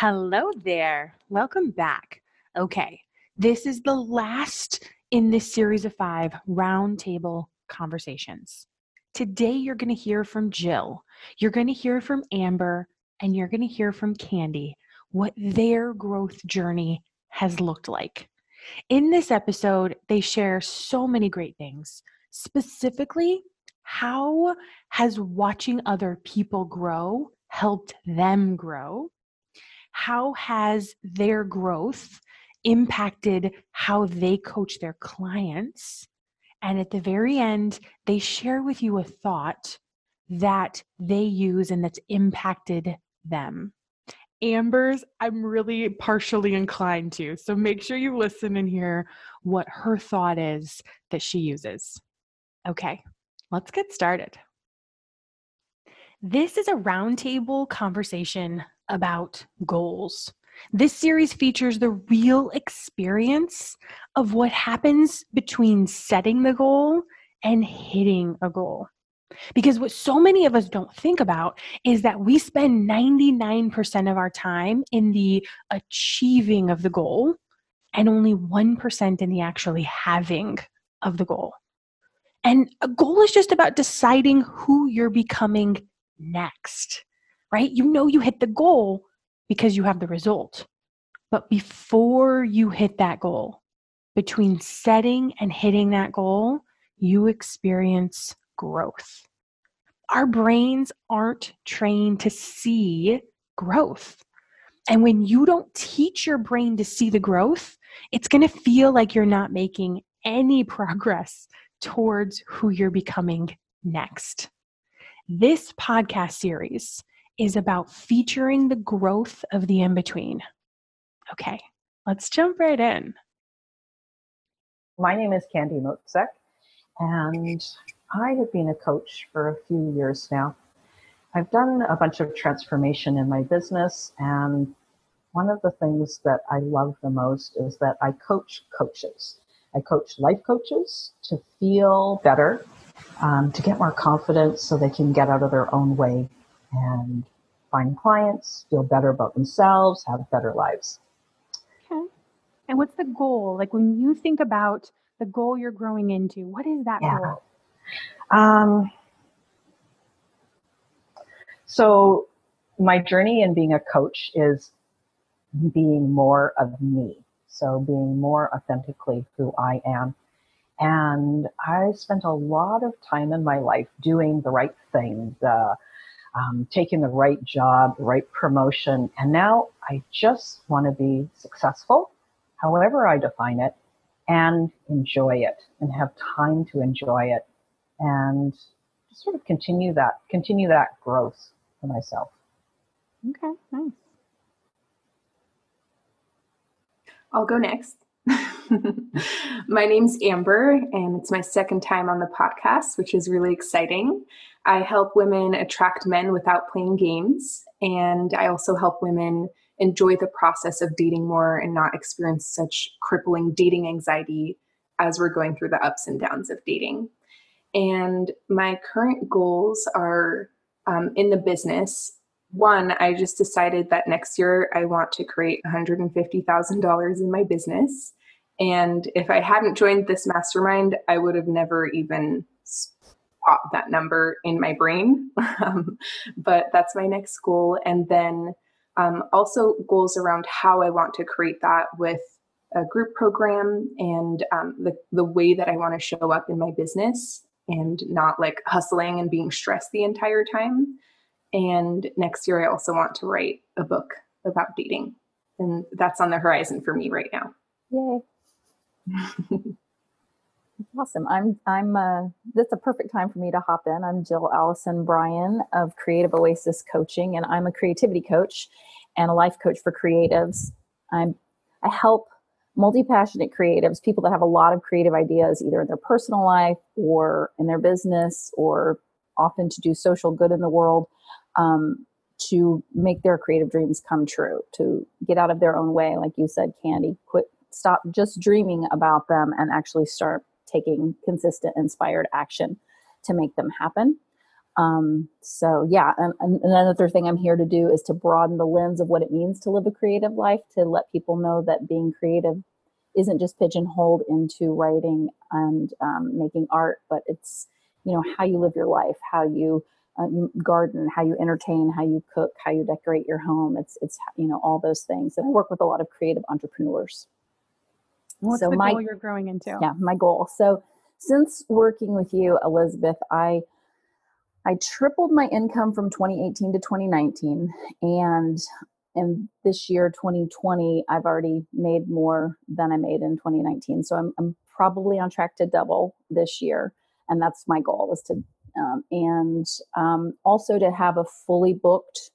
Hello there. Welcome back. Okay, this is the last in this series of five roundtable conversations. Today, you're going to hear from Jill, you're going to hear from Amber, and you're going to hear from Candy what their growth journey has looked like. In this episode, they share so many great things. Specifically, how has watching other people grow helped them grow? How has their growth impacted how they coach their clients. And at the very end, they share with you a thought that they use and that's impacted them. Amber's, I'm really partially inclined to. So make sure you listen and hear what her thought is that she uses. Okay, let's get started. This is a roundtable conversation about goals. This series features the real experience of what happens between setting the goal and hitting a goal. Because what so many of us don't think about is that we spend 99% of our time in the achieving of the goal and only 1% in the actually having of the goal. And a goal is just about deciding who you're becoming next, right? You know you hit the goal, because you have the result. But before you hit that goal, between setting and hitting that goal, you experience growth. Our brains aren't trained to see growth. And when you don't teach your brain to see the growth, it's going to feel like you're not making any progress towards who you're becoming next. This podcast series is about featuring the growth of the in between. Okay, let's jump right in. My name is Candy Motzek, and I have been a coach for a few years now. I've done a bunch of transformation in my business, and one of the things that I love the most is that I coach coaches. I coach life coaches to feel better, um, to get more confidence so they can get out of their own way and find clients, feel better about themselves, have better lives. Okay. And what's the goal? Like when you think about the goal you're growing into, what is that yeah. goal? Um, so my journey in being a coach is being more of me. So being more authentically who I am. And I spent a lot of time in my life doing the right thing, the um, taking the right job, the right promotion. And now I just want to be successful, however I define it, and enjoy it and have time to enjoy it and just sort of continue that, continue that growth for myself. Okay, nice. I'll go next. my name's Amber, and it's my second time on the podcast, which is really exciting. I help women attract men without playing games, and I also help women enjoy the process of dating more and not experience such crippling dating anxiety as we're going through the ups and downs of dating. And my current goals are um, in the business. One, I just decided that next year I want to create $150,000 in my business. And if I hadn't joined this mastermind, I would have never even popped that number in my brain. um, but that's my next goal. And then um, also goals around how I want to create that with a group program and um, the, the way that I want to show up in my business and not like hustling and being stressed the entire time. And next year, I also want to write a book about dating. And that's on the horizon for me right now. Yay. Awesome. I'm I'm uh that's a perfect time for me to hop in. I'm Jill Allison Bryan of Creative Oasis Coaching and I'm a creativity coach and a life coach for creatives. I'm I help multi-passionate creatives, people that have a lot of creative ideas either in their personal life or in their business or often to do social good in the world. Um, to make their creative dreams come true, to get out of their own way, like you said, Candy, quit, stop just dreaming about them and actually start taking consistent, inspired action to make them happen. Um, so yeah, and, and, another thing I'm here to do is to broaden the lens of what it means to live a creative life, to let people know that being creative isn't just pigeonholed into writing and um, making art, but it's you know how you live your life, how you, uh, you garden, how you entertain, how you cook, how you decorate your home. It's it's you know all those things. And I work with a lot of creative entrepreneurs. What's so the my, goal you're growing into? Yeah, my goal. So since working with you, Elizabeth, I I tripled my income from 2018 to 2019, and in this year 2020, I've already made more than I made in 2019. So I'm, I'm probably on track to double this year, and that's my goal is to um, and um, also to have a fully booked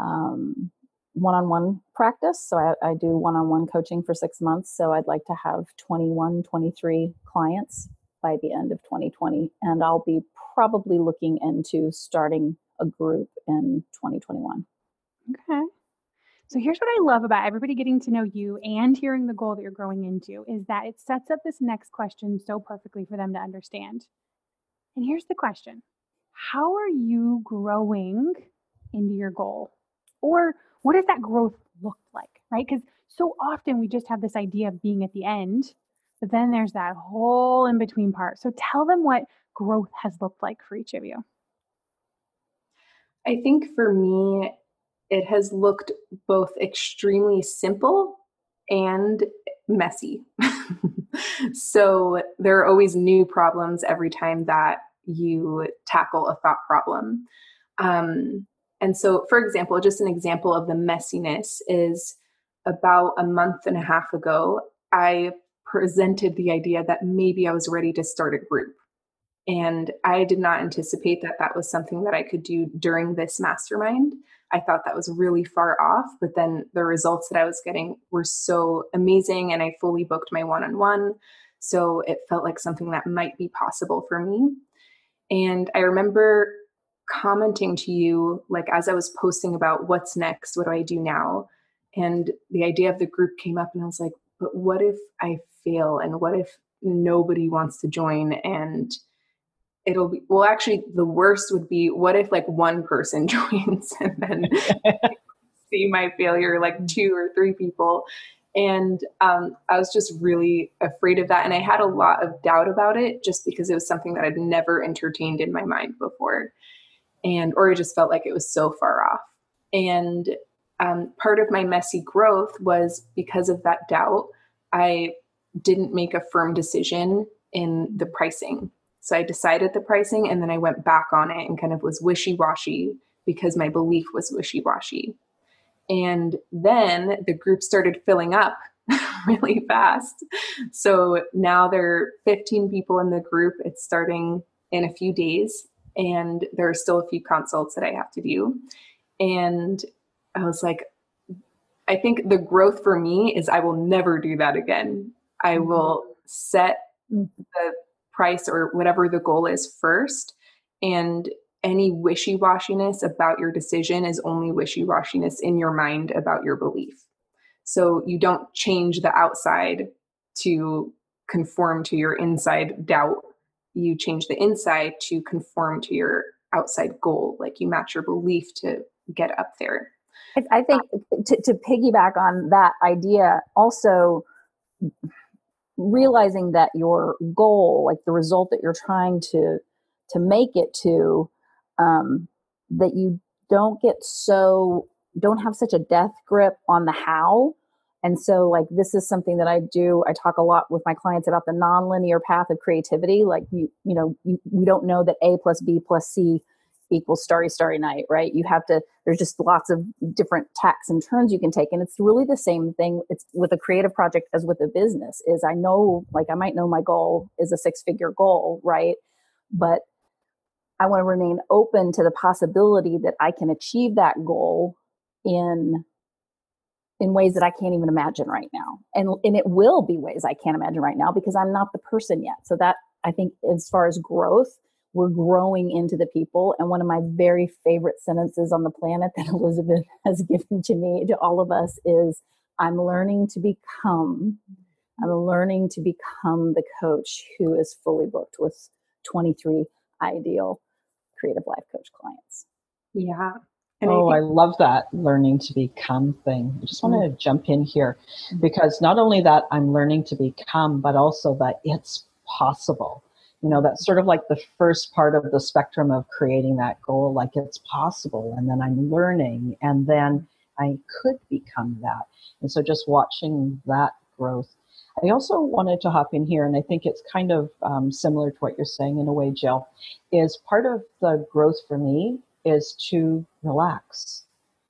um, one-on-one practice so I, I, do one-on-one coaching for six months so i'd like to have 21 23 clients by the end of 2020 and i'll be probably looking into starting a group in 2021 okay. So here's what i love about everybody getting to know you and hearing the goal that you're growing into is that it sets up this next question so perfectly for them to understand. And here's the question. How are you growing into your goal? Or what does that growth look like, right? Because so often we just have this idea of being at the end, but then there's that whole in between part. So tell them what growth has looked like for each of you. I think for me, it has looked both extremely simple and messy. so there are always new problems every time that you tackle a thought problem. Um, and so, for example, just an example of the messiness is about a month and a half ago, I presented the idea that maybe I was ready to start a group. And I did not anticipate that that was something that I could do during this mastermind. I thought that was really far off, but then the results that I was getting were so amazing, and I fully booked my one on one. So it felt like something that might be possible for me. And I remember commenting to you like as I was posting about what's next, what do I do now? And the idea of the group came up and I was like, but what if I fail? And what if nobody wants to join? And it'll be well actually the worst would be what if like one person joins and then see my failure like two or three people. And um, i was just really afraid of that and i had a lot of doubt about it just because it was something that i'd never entertained in my mind before and or it just felt like it was so far off. And um, part of my messy growth was because of that doubt i didn't make a firm decision in the pricing. So i decided the pricing and then i went back on it and kind of was wishy-washy because my belief was wishy-washy. And then the group started filling up really fast. So now there are 15 people in the group. It's starting in a few days and there are still a few consults that I have to do. And I was like, I think the growth for me is I will never do that again. I mm-hmm. will set the price or whatever the goal is first. And any wishy washiness about your decision is only wishy washiness in your mind about your belief. So you don't change the outside to conform to your inside doubt you change the inside to conform to your outside goal like you match your belief to get up there. I think to, to piggyback on that idea also realizing that your goal like the result that you're trying to to make it to um, that you don't get so don't have such a death grip on the how and so, like, this is something that I do. I talk a lot with my clients about the nonlinear path of creativity. Like, you, you know, you, we don't know that A plus B plus C equals starry starry night right you have to there's just lots of different tacks and turns you can take and it's really the same thing it's with a creative project as with a business is i know like i might know my goal is a six figure goal right but i want to remain open to the possibility that i can achieve that goal in in ways that I can't even imagine right now. And and it will be ways I can't imagine right now because I'm not the person yet. So that I think as far as growth, we're growing into the people. And one of my very favorite sentences on the planet that Elizabeth has given to me, to all of us, is I'm learning to become, I'm learning to become the coach who is fully booked with 23 ideal creative life coach clients. Yeah. And oh, I, I, love that learning to become thing. I just mm-hmm. want to jump in here mm-hmm. because not only that I'm learning to become, but also that it's possible. You know, that's sort of like the first part of the spectrum of creating that goal, like it's possible. And then I'm learning, and then I could become that. And so just watching that growth. I also wanted to hop in here, and I think it's kind of um, similar to what you're saying in a way, Jill, is part of the growth for me is to relax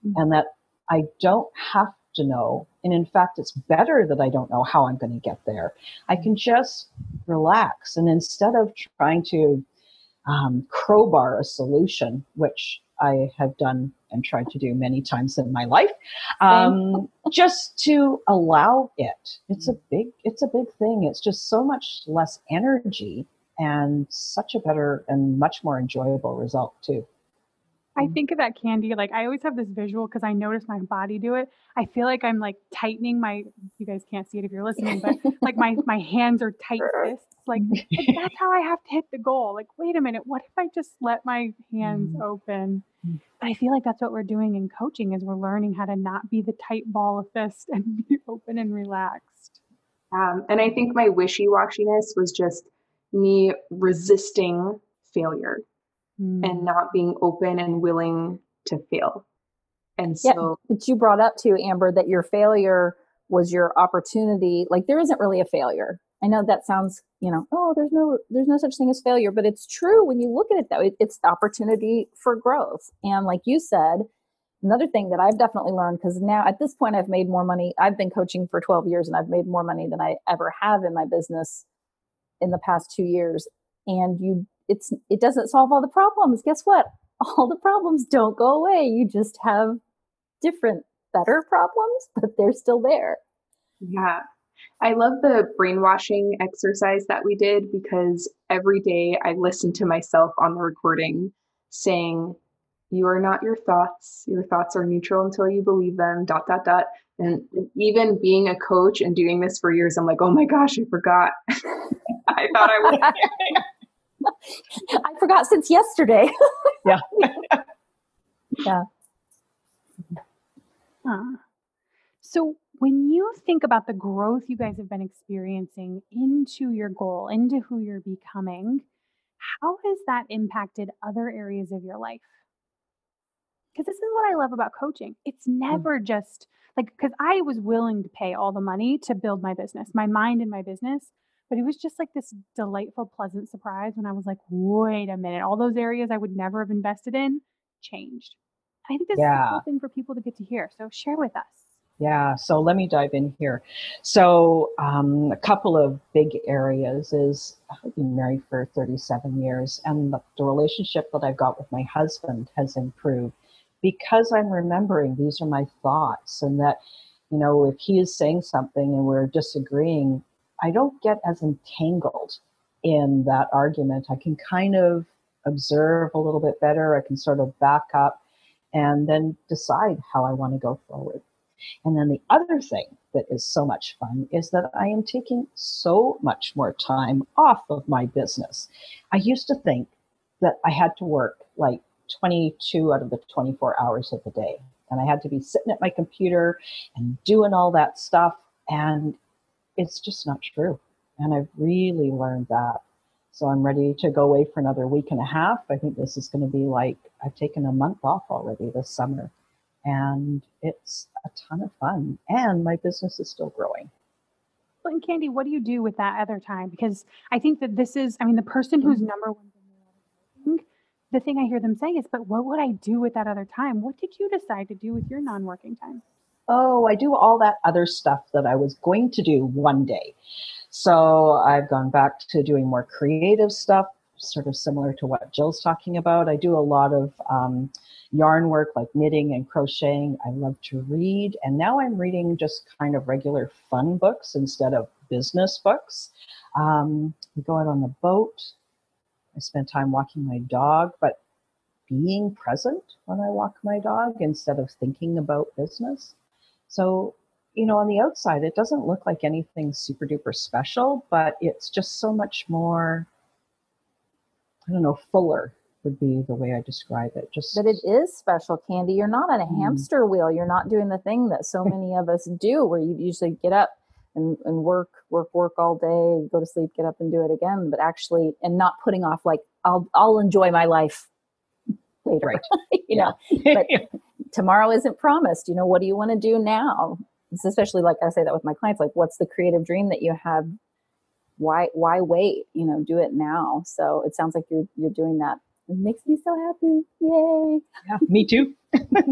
mm-hmm. and that I don't have to know. And in fact, it's better that I don't know how I'm going to get there. I can just relax. And instead of trying to um, crowbar a solution, which I have done and tried to do many times in my life, um, just to allow it. It's a big, it's a big thing. It's just so much less energy and such a better and much more enjoyable result too. I mm. think of that candy, like I always have this visual because I notice my body do it. I feel like I'm like tightening my you guys can't see it if you're listening, but like my my hands are tight fists. Like that's how I have to hit the goal. Like, wait a minute, what if I just let my hands mm. open? Mm. But I feel like that's what we're doing in coaching is we're learning how to not be the tight ball of fist and be open and relaxed. Um, and I think my wishy-washiness was just me resisting failure mm. and not being open and willing to fail. And so, yeah, but you brought up too, Amber, that your failure was your opportunity. Like there isn't really a failure. I know that sounds, you know, oh, there's no, there's no such thing as failure, but it's true when you look at it though. It, it's the opportunity for growth. And like you said, another thing that I've definitely learned because now at this point I've made more money. I've been coaching for 12 years and I've made more money than I ever have in my business in the past two years. And you it's it doesn't solve all the problems. Guess what? All the problems don't go away. You just have different, better problems, but they're still there. Yeah. I love the brainwashing exercise that we did because every day I listen to myself on the recording saying, You are not your thoughts. Your thoughts are neutral until you believe them, dot, dot, dot. And even being a coach and doing this for years, I'm like, Oh my gosh, I forgot. I thought I was. I forgot since yesterday. yeah. yeah. Huh. So, when you think about the growth you guys have been experiencing into your goal, into who you're becoming, how has that impacted other areas of your life? Because this is what I love about coaching. It's mm. never just like, because I was willing to pay all the money to build my business, my mind and my business. But it was just like this delightful, pleasant surprise when I was like, wait a minute, all those areas I would never have invested in changed. I think this yeah. is a cool thing for people to get to hear. So share with us. Yeah, so let me dive in here. So, um, a couple of big areas is I've been married for 37 years, and the, the relationship that I've got with my husband has improved because I'm remembering these are my thoughts, and that, you know, if he is saying something and we're disagreeing, I don't get as entangled in that argument. I can kind of observe a little bit better. I can sort of back up and then decide how I want to go forward. And then the other thing that is so much fun is that I am taking so much more time off of my business. I used to think that I had to work like 22 out of the 24 hours of the day. And I had to be sitting at my computer and doing all that stuff. And it's just not true. And I've really learned that. So I'm ready to go away for another week and a half. I think this is going to be like, I've taken a month off already this summer. And it's a ton of fun. And my business is still growing. Well, and Candy, what do you do with that other time? Because I think that this is, I mean, the person who's mm-hmm. number one thing, the thing I hear them say is, but what would I do with that other time? What did you decide to do with your non working time? Oh, I do all that other stuff that I was going to do one day. So I've gone back to doing more creative stuff, sort of similar to what Jill's talking about. I do a lot of um, yarn work like knitting and crocheting. I love to read. And now I'm reading just kind of regular fun books instead of business books. Um, we go out on the boat. I spend time walking my dog, but being present when I walk my dog instead of thinking about business. So, you know, on the outside, it doesn't look like anything super duper special, but it's just so much more, I don't know, fuller would be the way I describe it. Just But it is special, Candy. You're not on a Mm. hamster wheel. You're not doing the thing that so many of us do, where you usually get up and, and work, work, work all day, go to sleep, get up and do it again. But actually, and not putting off like I'll I'll enjoy my life later. Right. you know, but tomorrow isn't promised. You know, what do you want to do now? It's especially like I say that with my clients, like what's the creative dream that you have? Why why wait? You know, do it now. So it sounds like you're you're doing that. It makes me so happy. Yay. yeah, me too.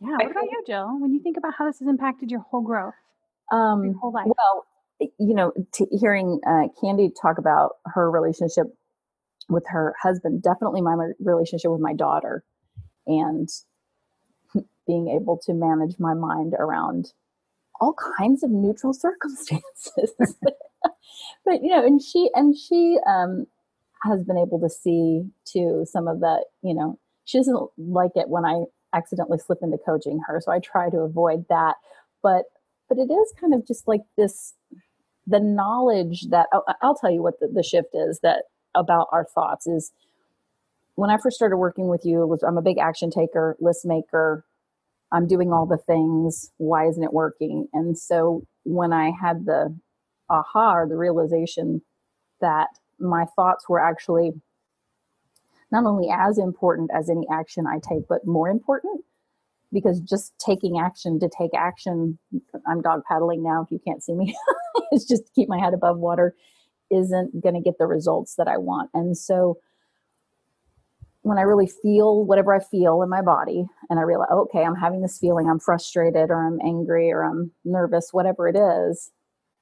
Yeah. What about you, Jill? When you think about how this has impacted your whole growth, your Um whole life? well, you know, t- hearing uh, Candy talk about her relationship with her husband, definitely my my relationship with my daughter, and being able to manage my mind around all kinds of neutral circumstances. but you know, and she and she um, has been able to see too some of that. You know, she doesn't like it when I accidentally slip into coaching her, so I try to avoid that. But but it is kind of just like this the knowledge that I'll, I'll tell you what the, the shift is that about our thoughts is when I first started working with you, was I'm a big action taker, list maker. I'm doing all the things. Why isn't it working? And so when I had the aha or the realization that my thoughts were actually not only as important as any action I take, but more important because just taking action to take action, I'm dog paddling now if you can't see me, it's just to keep my head above water, isn't going to get the results that I want. And so when I really feel whatever I feel in my body, and I realize, oh, okay, I'm having this feeling, I'm frustrated or I'm angry or I'm nervous, whatever it is.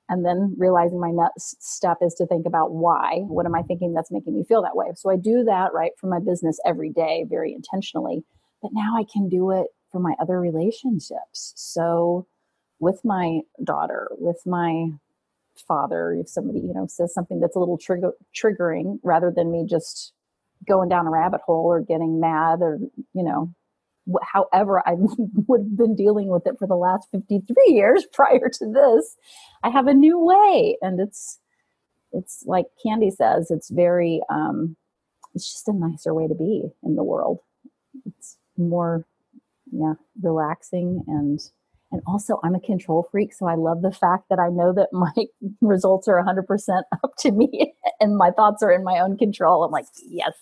And then realizing my next step is to think about why. What am I thinking that's making me feel that way? So I do that right for my business every day, very intentionally. But now I can do it for my other relationships. So with my daughter, with my father, if somebody, you know, says something that's a little trigger triggering rather than me just going down a rabbit hole or getting mad or, you know, however I would have been dealing with it for the last 53 years prior to this, I have a new way. And it's, it's like Candy says, it's very, um, it's just a nicer way to be in the world. It's more, yeah, relaxing and, and also I'm a control freak. So I love the fact that I know that my results are 100% up to me and my thoughts are in my own control. I'm like, yes.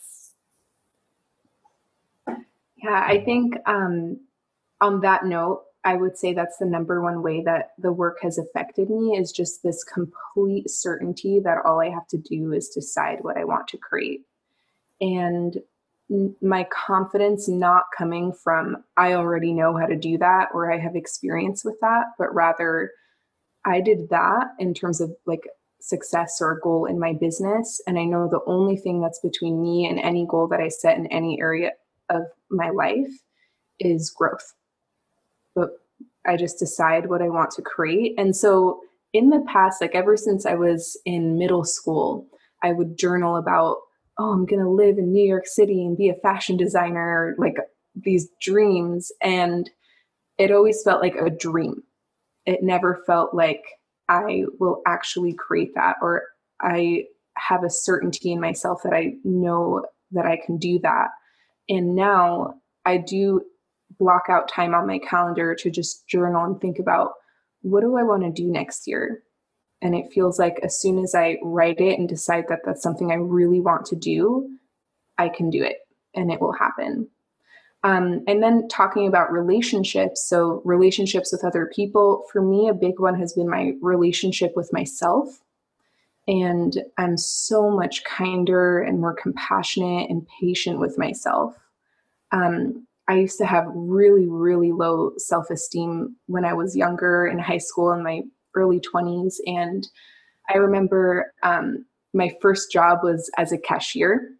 Yeah, I think um, on that note, I would say that's the number one way that the work has affected me is just this complete certainty that all I have to do is decide what I want to create. And my confidence not coming from I already know how to do that or I have experience with that, but rather I did that in terms of like success or goal in my business. And I know the only thing that's between me and any goal that I set in any area of my life is growth. But I just decide what I want to create. And so in the past, like ever since I was in middle school, I would journal about, oh, I'm going to live in New York City and be a fashion designer, like these dreams. And it always felt like a dream. It never felt like I will actually create that or I have a certainty in myself that I know that I can do that. And now I do block out time on my calendar to just journal and think about what do I want to do next year? And it feels like as soon as I write it and decide that that's something I really want to do, I can do it and it will happen. Um, and then talking about relationships. So, relationships with other people, for me, a big one has been my relationship with myself. And I'm so much kinder and more compassionate and patient with myself. Um, I used to have really, really low self esteem when I was younger in high school in my early 20s. And I remember um, my first job was as a cashier.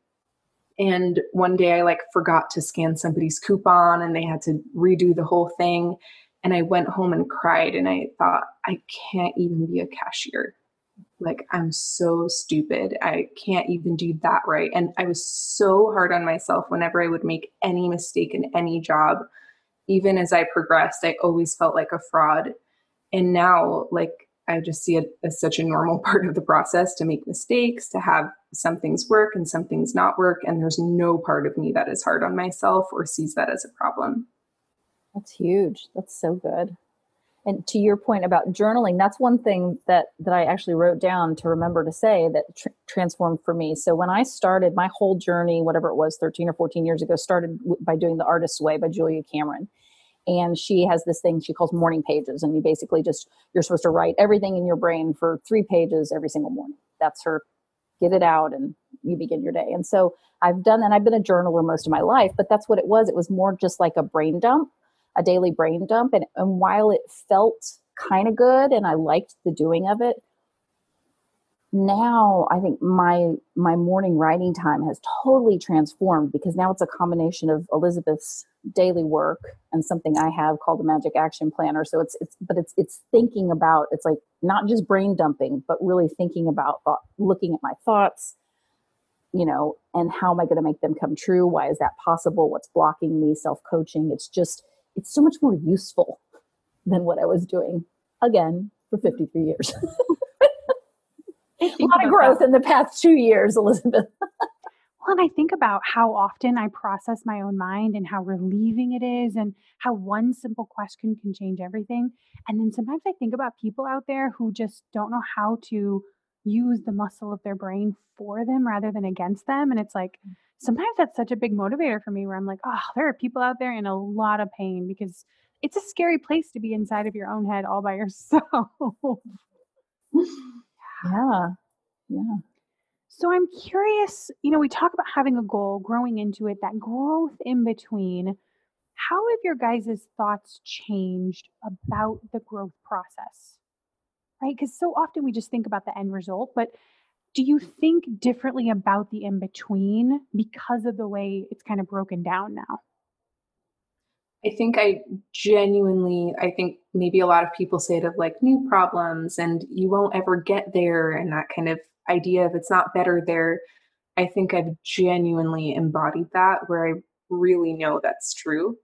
And one day I like forgot to scan somebody's coupon and they had to redo the whole thing. And I went home and cried and I thought, I can't even be a cashier. Like, I'm so stupid. I can't even do that right. And I was so hard on myself whenever I would make any mistake in any job. Even as I progressed, I always felt like a fraud. And now, like, I just see it as such a normal part of the process to make mistakes, to have some things work and some things not work. And there's no part of me that is hard on myself or sees that as a problem. That's huge. That's so good. And to your point about journaling, that's one thing that that I actually wrote down to remember to say that tr- transformed for me. So when I started my whole journey, whatever it was, 13 or 14 years ago, started w- by doing The Artist's Way by Julia Cameron. And she has this thing she calls morning pages, and you basically just you're supposed to write everything in your brain for three pages every single morning. That's her get it out and you begin your day. And so I've done that. I've been a journaler most of my life, but that's what it was. It was more just like a brain dump a daily brain dump. And, and while it felt kind of good and I liked the doing of it, now I think my my morning writing time has totally transformed because now it's a combination of Elizabeth's daily work and something I have called a magic action planner. So it's it's but it's it's thinking about it's like not just brain dumping, but really thinking about thought, looking at my thoughts, you know, and how am I going to make them come true? Why is that possible? What's blocking me? Self coaching. It's just it's so much more useful than what I was doing again for 53 years. a lot of growth that. in the past two years, Elizabeth. well, and I think about how often I process my own mind and how relieving it is, and how one simple question can change everything. And then sometimes I think about people out there who just don't know how to use the muscle of their brain for them rather than against them. And it's like, mm sometimes that's such a big motivator for me where I'm like, oh, there are people out there in a lot of pain because it's a scary place to be inside of your own head all by yourself. yeah. Yeah. So I'm curious, you know, we talk about having a goal, growing into it, that growth in between. How have your guys' thoughts changed about the growth process? Right? Because so often we just think about the end result, but do you think differently about the in between because of the way it's kind of broken down now? I think I genuinely, I think maybe a lot of people say it of like new problems and you won't ever get there and that kind of idea of it's not better there. I think I've genuinely embodied that where I really know that's true.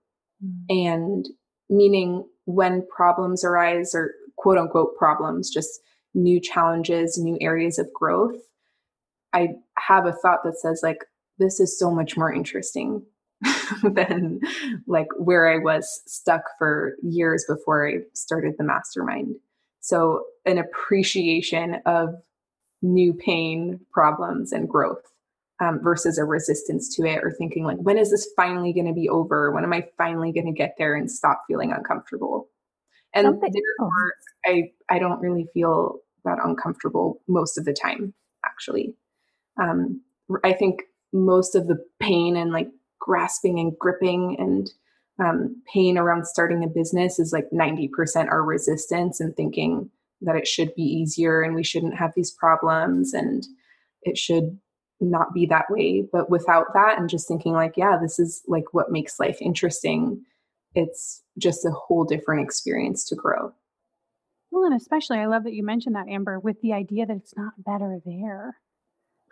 Mm-hmm. And meaning when problems arise or quote unquote problems, just new challenges, new areas of growth, I have a thought that says, like, this is so much more interesting than like where I was stuck for years before I started the mastermind. So, an appreciation of new pain, problems, and growth um, versus a resistance to it or thinking, like, when is this finally going to be over? When am I finally going to get there and stop feeling uncomfortable? And Something, therefore. I, I don't really feel that uncomfortable most of the time, actually. Um, I think most of the pain and like grasping and gripping and um, pain around starting a business is like 90% our resistance and thinking that it should be easier and we shouldn't have these problems and it should not be that way. But without that, and just thinking, like, yeah, this is like what makes life interesting, it's just a whole different experience to grow. Well, and especially, I love that you mentioned that, Amber, with the idea that it's not better there.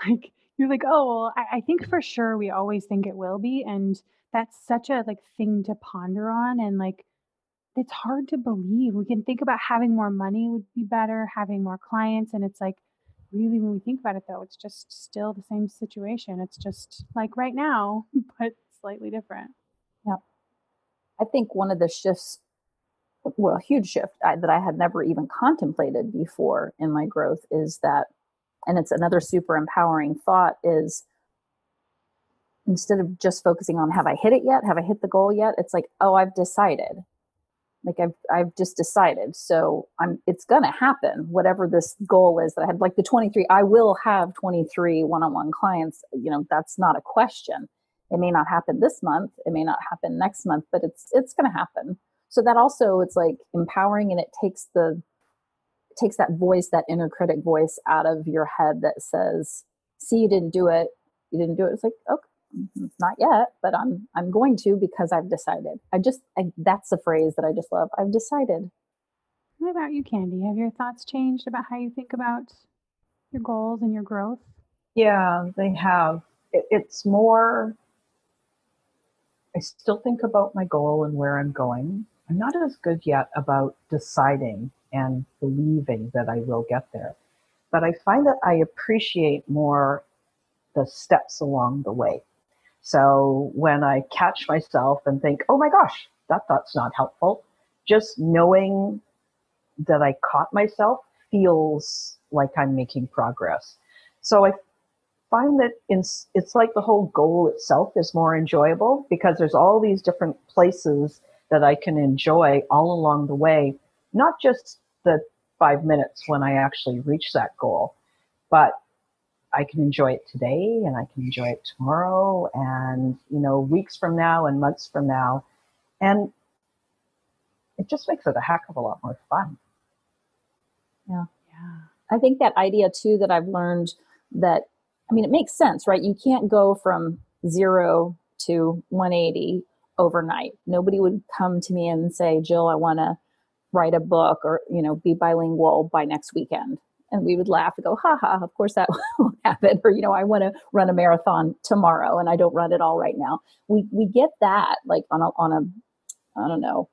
Like, you're like, oh, well, I, I think for sure we always think it will be. And that's such a like thing to ponder on. And like, it's hard to believe. We can think about having more money would be better, having more clients. And it's like, really, when we think about it, though, it's just still the same situation. It's just like right now, but slightly different. Yeah. I think one of the shifts well, a huge shift I, that I had never even contemplated before in my growth is that, and it's another super empowering thought is instead of just focusing on have I hit it yet? Have I hit the goal yet? It's like, oh, I've decided. like I've I've just decided. So I'm it's gonna happen, whatever this goal is that I had. Like the 23, I will have 23 one-on-one clients. You know, that's not a question. It may not happen this month, it may not happen next month, but it's it's gonna happen. So that also it's like empowering and it takes the takes that voice, that inner critic voice out of your head that says, see you didn't do it, you didn't do it. It's like, okay, Mm-hmm. not yet but i'm i'm going to because i've decided. I just I, that's a phrase that i just love i've decided. What about you candy? Have your thoughts changed about how you think about your goals and your growth? Yeah they have. It, it's more i still think about my goal and where i'm going i'm not as good yet about deciding and believing that i will get there but i find that i appreciate more the steps along the way so when I catch myself and think, oh my gosh, that thought's not helpful, just knowing that I caught myself feels like I'm making progress. So I find that it's, it's like the whole goal itself is more enjoyable because there's all these different places that I can enjoy all along the way, not just the five minutes when I actually reach that goal, but I can enjoy it today and I can enjoy it tomorrow and, you know, weeks from now and months from now. And it just makes it a heck of a lot more fun. Yeah. Yeah. I think that idea too that I've learned that, I mean, it makes sense, right? You can't go from zero to 180 overnight. Nobody would come to me and say, Jill, I want to write a book or, you know, be bilingual by next weekend and we would laugh and go, ha ha, of course that won't happen. Or, you know, I want to run a marathon tomorrow and I don't run it all right now. We, we get that like on a, on a, I don't know,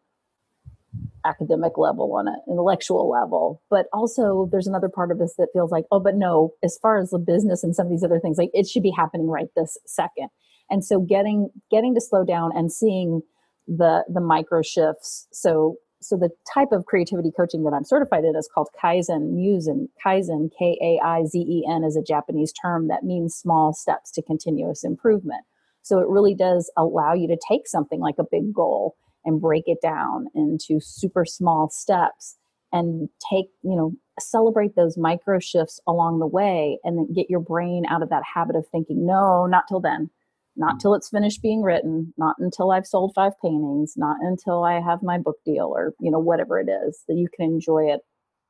academic level, on an intellectual level. But also there's another part of this that feels like, oh, but no, as far as the business and some of these other things, like it should be happening right this second. And so getting, getting to slow down and seeing the, the micro shifts. So so the type of creativity coaching that I'm certified in is called Kaizen-Muse. Kaizen, K A I Z E N, is a Japanese term that means small steps to continuous improvement. So it really does allow you to take something like a big goal and break it down into super small steps and take, you know, celebrate those micro shifts along the way and then get your brain out of that habit of thinking, no, not till then not till it's finished being written not until i've sold five paintings not until i have my book deal or you know whatever it is that you can enjoy it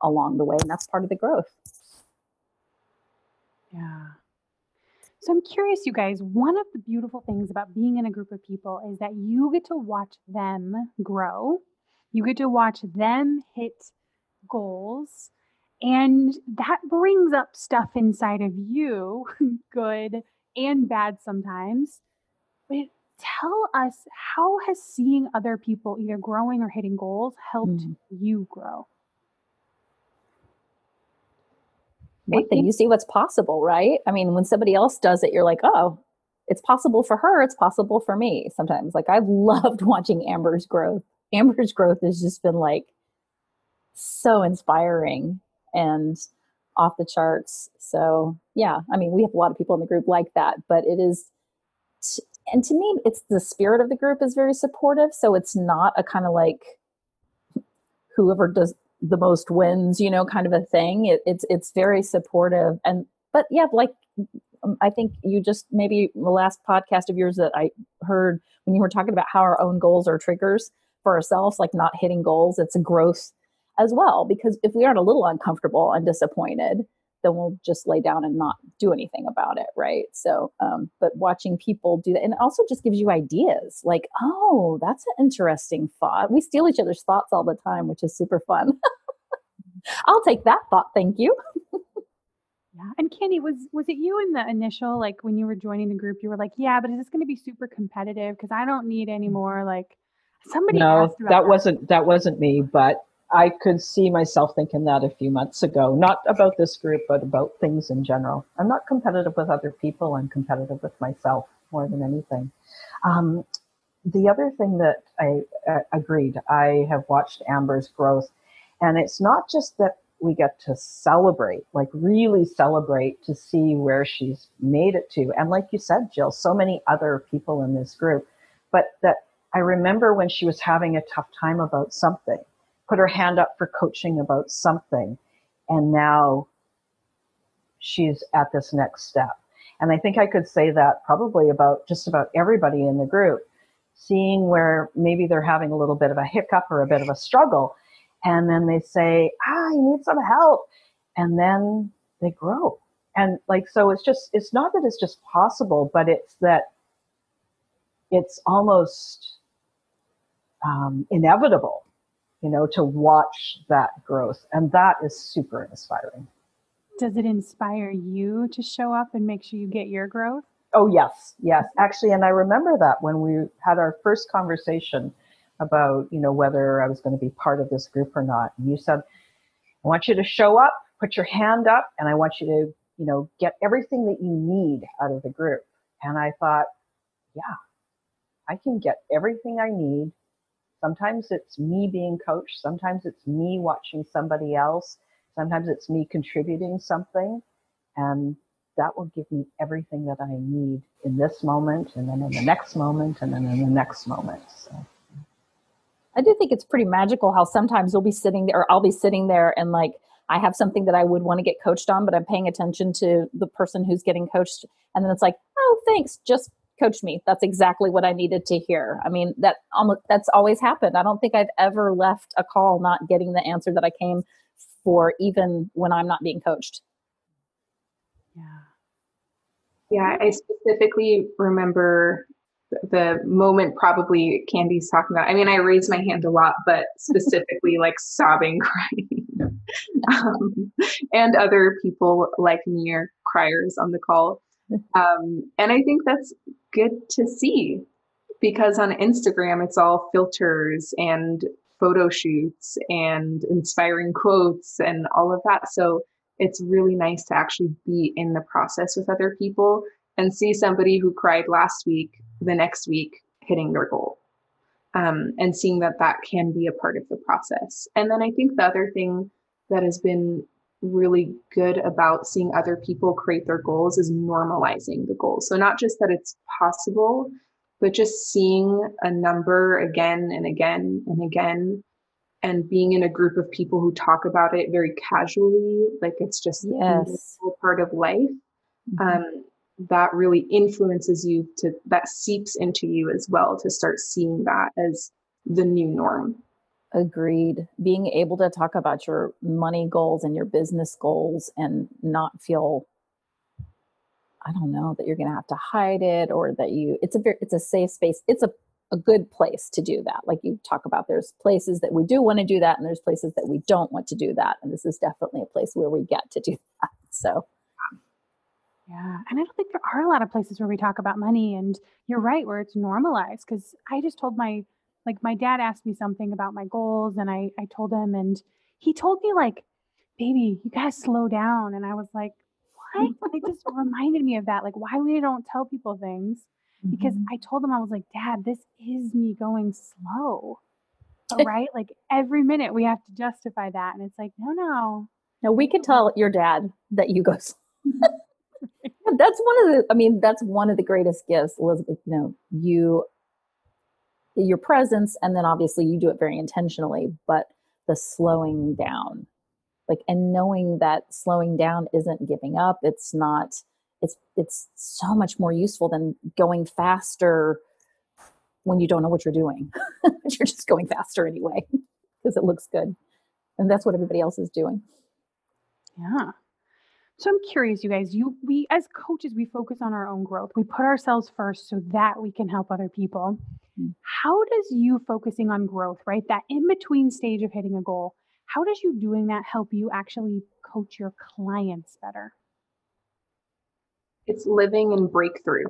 along the way and that's part of the growth. Yeah. So i'm curious you guys one of the beautiful things about being in a group of people is that you get to watch them grow. You get to watch them hit goals and that brings up stuff inside of you good and bad sometimes. But tell us how has seeing other people either growing or hitting goals helped mm. you grow? One thing you see what's possible, right? I mean, when somebody else does it, you're like, oh, it's possible for her, it's possible for me sometimes. Like I've loved watching Amber's growth. Amber's growth has just been like so inspiring and off the charts. So yeah, I mean, we have a lot of people in the group like that, but it is, t- and to me, it's the spirit of the group is very supportive. So it's not a kind of like whoever does the most wins, you know, kind of a thing. It, it's it's very supportive, and but yeah, like um, I think you just maybe the last podcast of yours that I heard when you were talking about how our own goals are triggers for ourselves, like not hitting goals. It's a growth as well because if we aren't a little uncomfortable and disappointed then we'll just lay down and not do anything about it right? So um, but watching people do that and also just gives you ideas like oh that's an interesting thought. We steal each other's thoughts all the time which is super fun. I'll take that thought thank you. Yeah and candy was was it you in the initial like when you were joining the group you were like yeah but is this going to be super competitive? Because i don't need any more like somebody no that, that. wasn't that wasn't me but I could see myself thinking that a few months ago, not about this group, but about things in general. I'm not competitive with other people, I'm competitive with myself more than anything. Um, the other thing that I uh, agreed, I have watched Amber's growth, and it's not just that we get to celebrate, like really celebrate to see where she's made it to. And like you said, Jill, so many other people in this group, but that I remember when she was having a tough time about something, put her hand up for coaching about something, and now she's at this next step. And I think I could say that probably about just about everybody in the group, seeing where maybe they're having a little bit of a hiccup or a bit of a struggle. And then they say, ah, I need some help. And then they grow. And like, so it's just, it's not that it's just possible, but it's that it's almost um, inevitable, you know, to watch that growth. And that is super inspiring. Does it inspire you to show up and make sure you get your growth? Oh, yes, yes. Actually, and I remember that when we had our first conversation about, you know, whether I was going to be part of this group or not. And you said, I want you to show up, put your hand up, and I want you to, you know, get everything that you need out of the group. And I thought, yeah, I can get everything I need Sometimes it's me being coached. Sometimes it's me watching somebody else. Sometimes it's me contributing something. And that will give me everything that I need in this moment and then in the next moment and then in the next moment. So. I do think it's pretty magical how sometimes you'll be sitting there, or I'll be sitting there and like, I have something that I would want to get coached on, but I'm paying attention to the person who's getting coached. And then it's like, oh, thanks. Just coach me. That's exactly what I needed to hear. I mean, that almost that's always happened. I don't think I've ever left a call not getting the answer that I came for, even when I'm not being coached. Yeah. Yeah, I specifically remember the moment probably Candy's talking about. I mean, I raised my hand a lot, but specifically like sobbing, crying, um, and other people like me are criers on the call. Um, and I think that's good to see because on Instagram, it's all filters and photo shoots and inspiring quotes and all of that. So it's really nice to actually be in the process with other people and see somebody who cried last week the next week hitting their goal um, and seeing that that can be a part of the process. And then I think the other thing that has been really good about seeing other people create their goals is normalizing the goals. So, not just that it's possible, but just seeing a number again and again and again and being in a group of people who talk about it very casually, like it's just yes. a part of life. Mm-hmm. Um, that really influences you to that seeps into you as well to start seeing that as the new norm. Agreed. Being able to talk about your money goals and your business goals and not feel I don't know that you're going to have to hide it or that you it's a very it's a safe space. It's a a good place to do that. Like you talk about there's places that we do want to do that and there's places that we don't want to do that and this is definitely a place where we get to do that. So yeah. And I don't think there are a lot of places where we talk about money and you're right where it's normalized cuz I just told my like my dad asked me something about my goals and I, I told him and he told me like, baby, you gotta slow down. And I was like, what? it just reminded me of that. Like why we don't tell people things. Because mm-hmm. I told him, I was like, Dad, this is me going slow. right? Like every minute we have to justify that. And it's like, no, no. No, we can tell your dad that you go slow. that's one of the i mean that's one of the greatest gifts elizabeth you know you your presence and then obviously you do it very intentionally but the slowing down. Like and knowing that slowing down isn't giving up it's not it's it's so much more useful than going faster when you don't know what you're doing. You're just going faster anyway because it looks good and that's what everybody else is doing. Yeah so I'm curious, you guys. You we as coaches, we focus on our own growth. We put ourselves first so that we can help other people. Mm. How does you focusing on growth, right? That in between stage of hitting a goal, how does you doing that help you actually coach your clients better? It's living in breakthrough.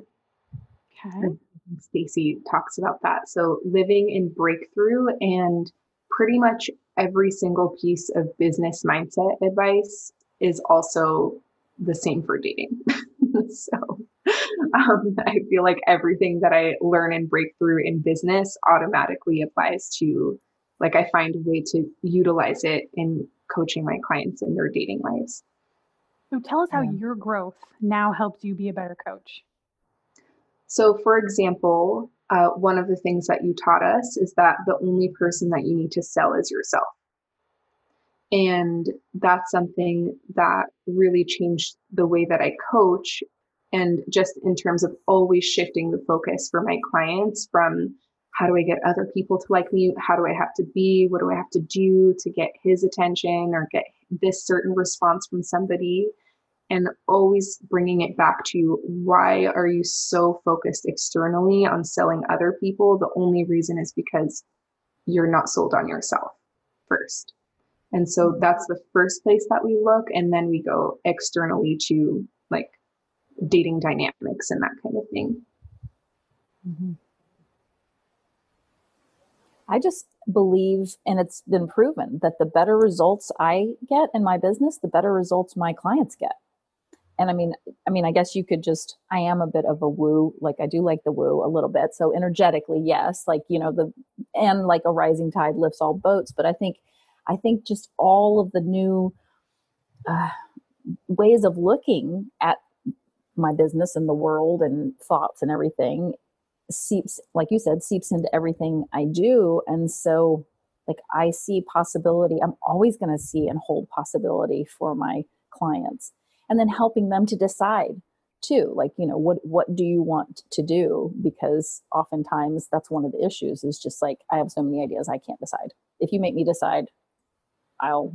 Okay. Stacy talks about that. So living in breakthrough and pretty much every single piece of business mindset advice is also the same for dating. so um, I feel like everything that I learn and break through in business automatically applies to, like, I find a way to utilize it in coaching my clients in their dating lives. So tell us how yeah. your growth now helps you be a better coach. So, for example, uh, one of the things that you taught us is that the only person that you need to sell is yourself. And that's something that really changed the way that I coach. And just in terms of always shifting the focus for my clients from how do I get other people to like me? How do I have to be? What do I have to do to get his attention or get this certain response from somebody? And always bringing it back to why are you so focused externally on selling other people? The only reason is because you're not sold on yourself first. And so that's the first place that we look. And then we go externally to like dating dynamics and that kind of thing. Mm-hmm. I just believe, and it's been proven, that the better results I get in my business, the better results my clients get. And I mean, I mean, I guess you could just, I am a bit of a woo, like I do like the woo a little bit. So energetically, yes, like, you know, the, and like a rising tide lifts all boats. But I think, I think just all of the new uh, ways of looking at my business and the world and thoughts and everything seeps like you said seeps into everything i do. And so like i see possibility i'm always going to see and hold possibility for my clients and then helping them to decide too like you know what what do you want to do? Because oftentimes that's one of the issues is just like i have so many ideas i can't decide. If you make me decide i'll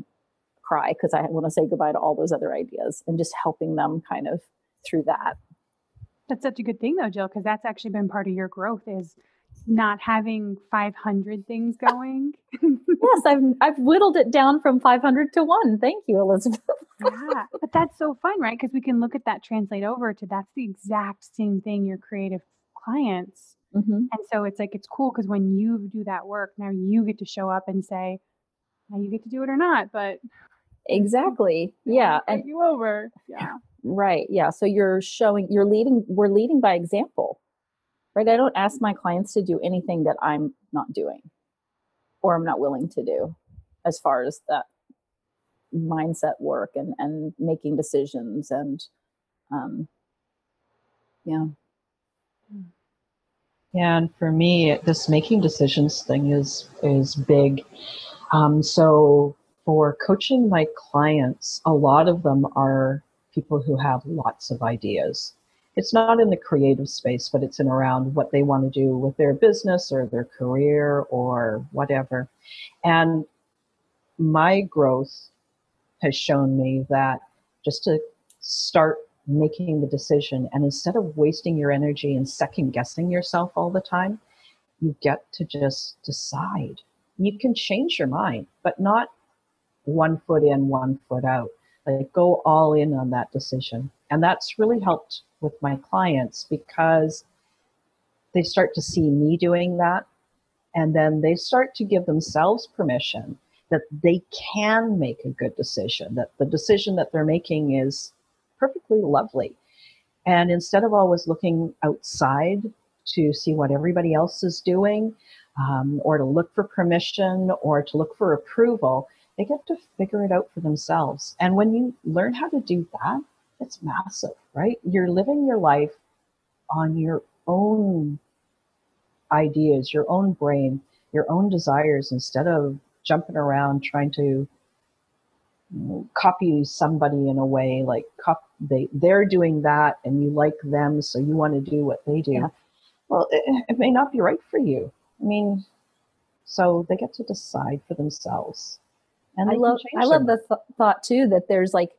cry because i want to say goodbye to all those other ideas and just helping them kind of through that that's such a good thing though, Jill, because that's actually been part of your growth is not having 500 things going. yes, I've I've whittled it down from 500 to 1. Thank you, Elizabeth. yeah, but that's so fun, right? Because we can look at that translate over to that's the exact same thing your creative clients. Mm-hmm. And so it's like it's cool because when you do that work, now you get to show up and say, you get to do it or not, but exactly. Yeah, and you over. Yeah. Right. Yeah. So you're showing, you're leading, we're leading by example, right? I don't ask my clients to do anything that I'm not doing or I'm not willing to do as far as that mindset work and, and making decisions and, um, yeah. Yeah. And for me, this making decisions thing is, is big. Um, so for coaching my clients, a lot of them are people who have lots of ideas. It's not in the creative space, but it's in around what they want to do with their business or their career or whatever. And my growth has shown me that just to start making the decision and instead of wasting your energy and second guessing yourself all the time, you get to just decide. You can change your mind, but not one foot in, one foot out. Like go all in on that decision. And that's really helped with my clients because they start to see me doing that. And then they start to give themselves permission that they can make a good decision, that the decision that they're making is perfectly lovely. And instead of always looking outside to see what everybody else is doing, um, or to look for permission or to look for approval, they get to figure it out for themselves. And when you learn how to do that, it's massive, right? You're living your life on your own ideas, your own brain, your own desires instead of jumping around trying to copy somebody in a way like cop- they they're doing that and you like them so you want to do what they do. Yeah. Well, it, it may not be right for you. I mean, so they get to decide for themselves. And I love I love the th- thought too that there's like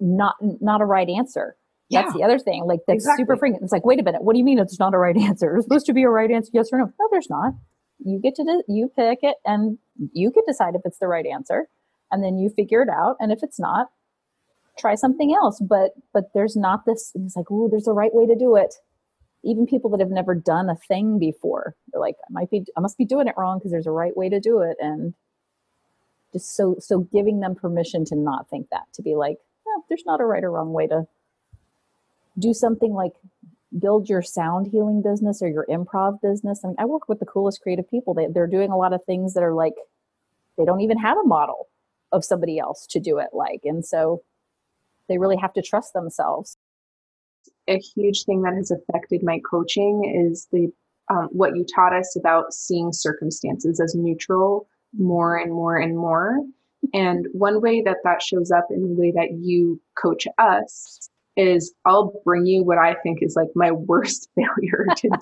not not a right answer. Yeah. That's the other thing. Like that's exactly. super freaking. It's like, wait a minute, what do you mean it's not a right answer? It's supposed to be a right answer, yes or no. No, there's not. You get to de- you pick it, and you can decide if it's the right answer, and then you figure it out. And if it's not, try something else. But but there's not this. It's like, oh, there's a right way to do it. Even people that have never done a thing before, they're like, I might be, I must be doing it wrong because there's a right way to do it, and just so so giving them permission to not think that to be like there's not a right or wrong way to do something like build your sound healing business or your improv business. I mean i work with the coolest creative people. They, they're doing a lot of things that are like they don't even have a model of somebody else to do it like and so they really have to trust themselves a huge thing that has affected my coaching is the um, what you taught us about seeing circumstances as neutral more and more and more. And one way that that shows up in the way that you coach us is I'll bring you what I think is like my worst failure to do.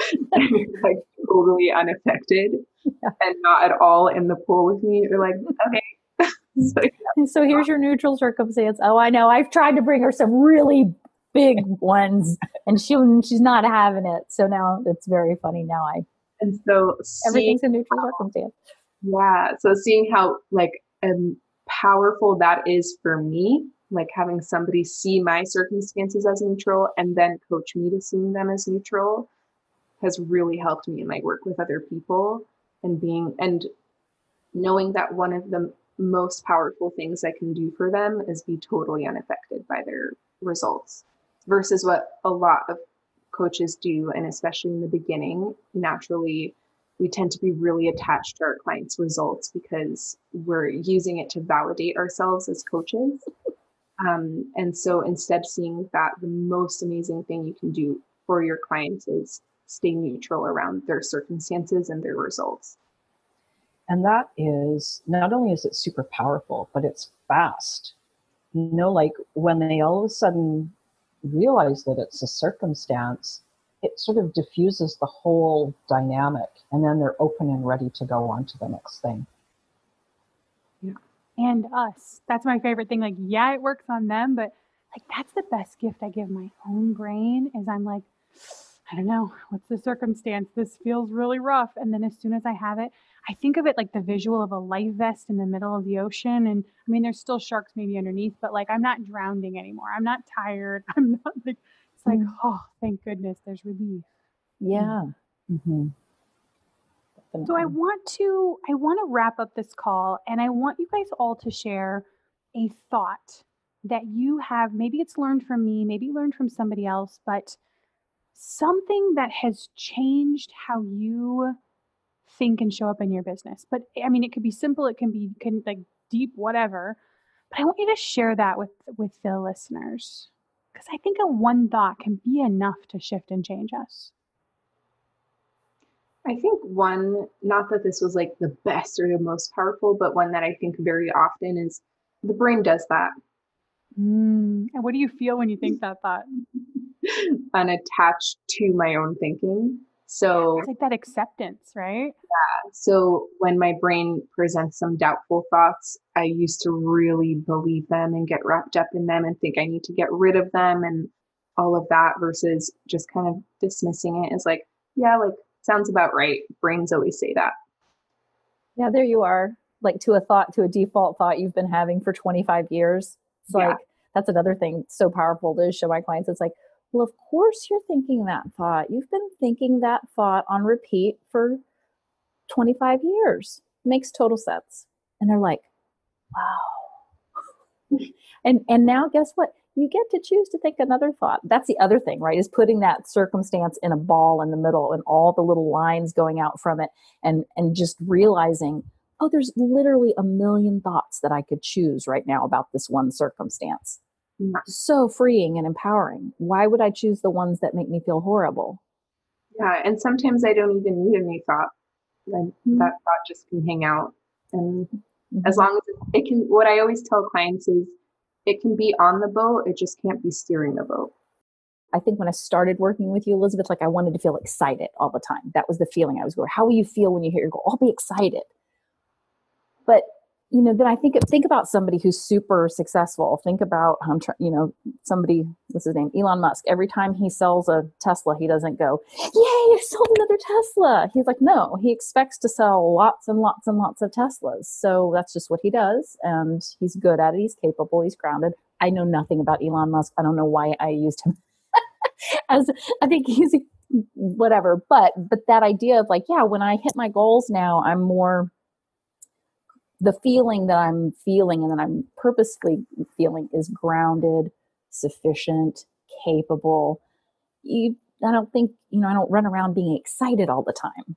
like totally unaffected yeah. and not at all in the pool with me. You're like, okay. so, yeah. so here's your neutral circumstance. Oh, I know. I've tried to bring her some really big ones and she she's not having it. So now it's very funny. Now I and so everything's a neutral circumstance. Yeah. So seeing how like um, powerful that is for me, like having somebody see my circumstances as neutral and then coach me to seeing them as neutral has really helped me in my work with other people and being and knowing that one of the most powerful things I can do for them is be totally unaffected by their results versus what a lot of coaches do and especially in the beginning naturally we tend to be really attached to our clients' results because we're using it to validate ourselves as coaches. Um, and so instead, seeing that the most amazing thing you can do for your clients is stay neutral around their circumstances and their results. And that is not only is it super powerful, but it's fast. You know, like when they all of a sudden realize that it's a circumstance, it sort of diffuses the whole dynamic and then they're open and ready to go on to the next thing. Yeah. And us. That's my favorite thing. Like yeah it works on them but like that's the best gift i give my own brain is i'm like i don't know what's the circumstance? This feels really rough. And then as soon as i have it i think of it like the visual of a life vest in the middle of the ocean and i mean there's still sharks maybe underneath but like i'm not drowning anymore i'm not tired i'm not like it's like, mm. oh, thank goodness, there's relief. Yeah. Mm-hmm. So I want to I want to wrap up this call and I want you guys all to share a thought that you have maybe it's learned from me, maybe learned from somebody else, but something that has changed how you think and show up in your business. But I mean it could be simple, it can be can like deep whatever. But I want you to share that with with the listeners because I think a one thought can be enough to shift and change us. I think one, not that this was like the best or the most powerful, but one that I think very often is the brain does that. Mm. And what do you feel when you think that thought? Unattached to my own thinking. So it's like that acceptance, right? Yeah. So when my brain presents some doubtful thoughts, I used to really believe them and get wrapped up in them and think I need to get rid of them and all of that versus just kind of dismissing it as like, yeah, like sounds about right. Brains always say that. Yeah, there you are. Like to a thought, to a default thought you've been having for 25 years. It's yeah. like that's another thing so powerful to show my clients. It's like, well, of course you're thinking that thought. You've been thinking that thought on repeat for 25 years. Makes total sense. And they're like, wow. and and now guess what? You get to choose to think another thought. That's the other thing, right? Is putting that circumstance in a ball in the middle and all the little lines going out from it and and just realizing, oh, there's literally a million thoughts that I could choose right now about this one circumstance so freeing and empowering. Why would I choose the ones that make me feel horrible? Yeah, and sometimes I don't even need a new thought. Then mm-hmm. that thought just can hang out. And mm-hmm. as long as it, it can, what I always tell clients is it can be on the boat, it just can't be steering the boat. I think when I started working with you, Elizabeth, like I wanted to feel excited all the time. That was the feeling I was going. How will you feel when you hear your goal? I'll be excited. But you know, then I think think about somebody who's super successful. Think about um, you know somebody. What's his name? Elon Musk. Every time he sells a Tesla, he doesn't go, "Yay, I sold another Tesla." He's like, no, he expects to sell lots and lots and lots of Teslas. So that's just what he does, and he's good at it. He's capable. He's grounded. I know nothing about Elon Musk. I don't know why I used him as. I think he's whatever, but but that idea of like, yeah, when I hit my goals now, I'm more the feeling that I'm feeling and that I'm purposely feeling is grounded, sufficient, capable. You, I don't think, you know, I don't run around being excited all the time.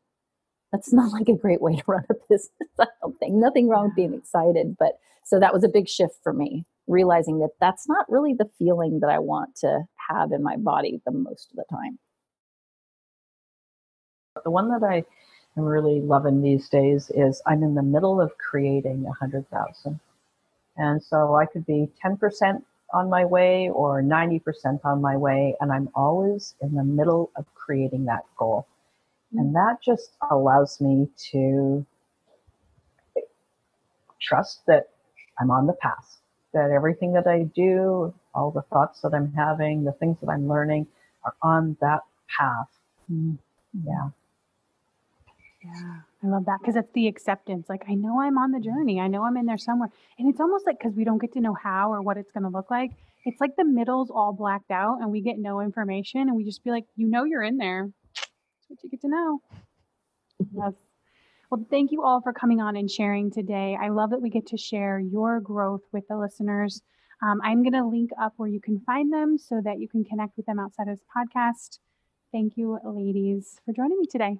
That's not like a great way to run a business. I don't think nothing wrong with being excited, but so that was a big shift for me realizing that that's not really the feeling that I want to have in my body the most of the time. The one that I am really loving these days is I'm in the middle of creating a hundred thousand. And so I could be 10% on my way or 90% on my way. And I'm always in the middle of creating that goal. And that just allows me to trust that I'm on the path, that everything that I do, all the thoughts that I'm having, the things that I'm learning are on that path. Mm. Yeah. Yeah, I love that because it's the acceptance. Like, I know I'm on the journey. I know I'm in there somewhere. And it's almost like because we don't get to know how or what it's going to look like, it's like the middle's all blacked out and we get no information and we just be like, you know, you're in there. That's what you get to know. yes. Well, thank you all for coming on and sharing today. I love that we get to share your growth with the listeners. Um, I'm going to link up where you can find them so that you can connect with them outside of this podcast. Thank you, ladies, for joining me today.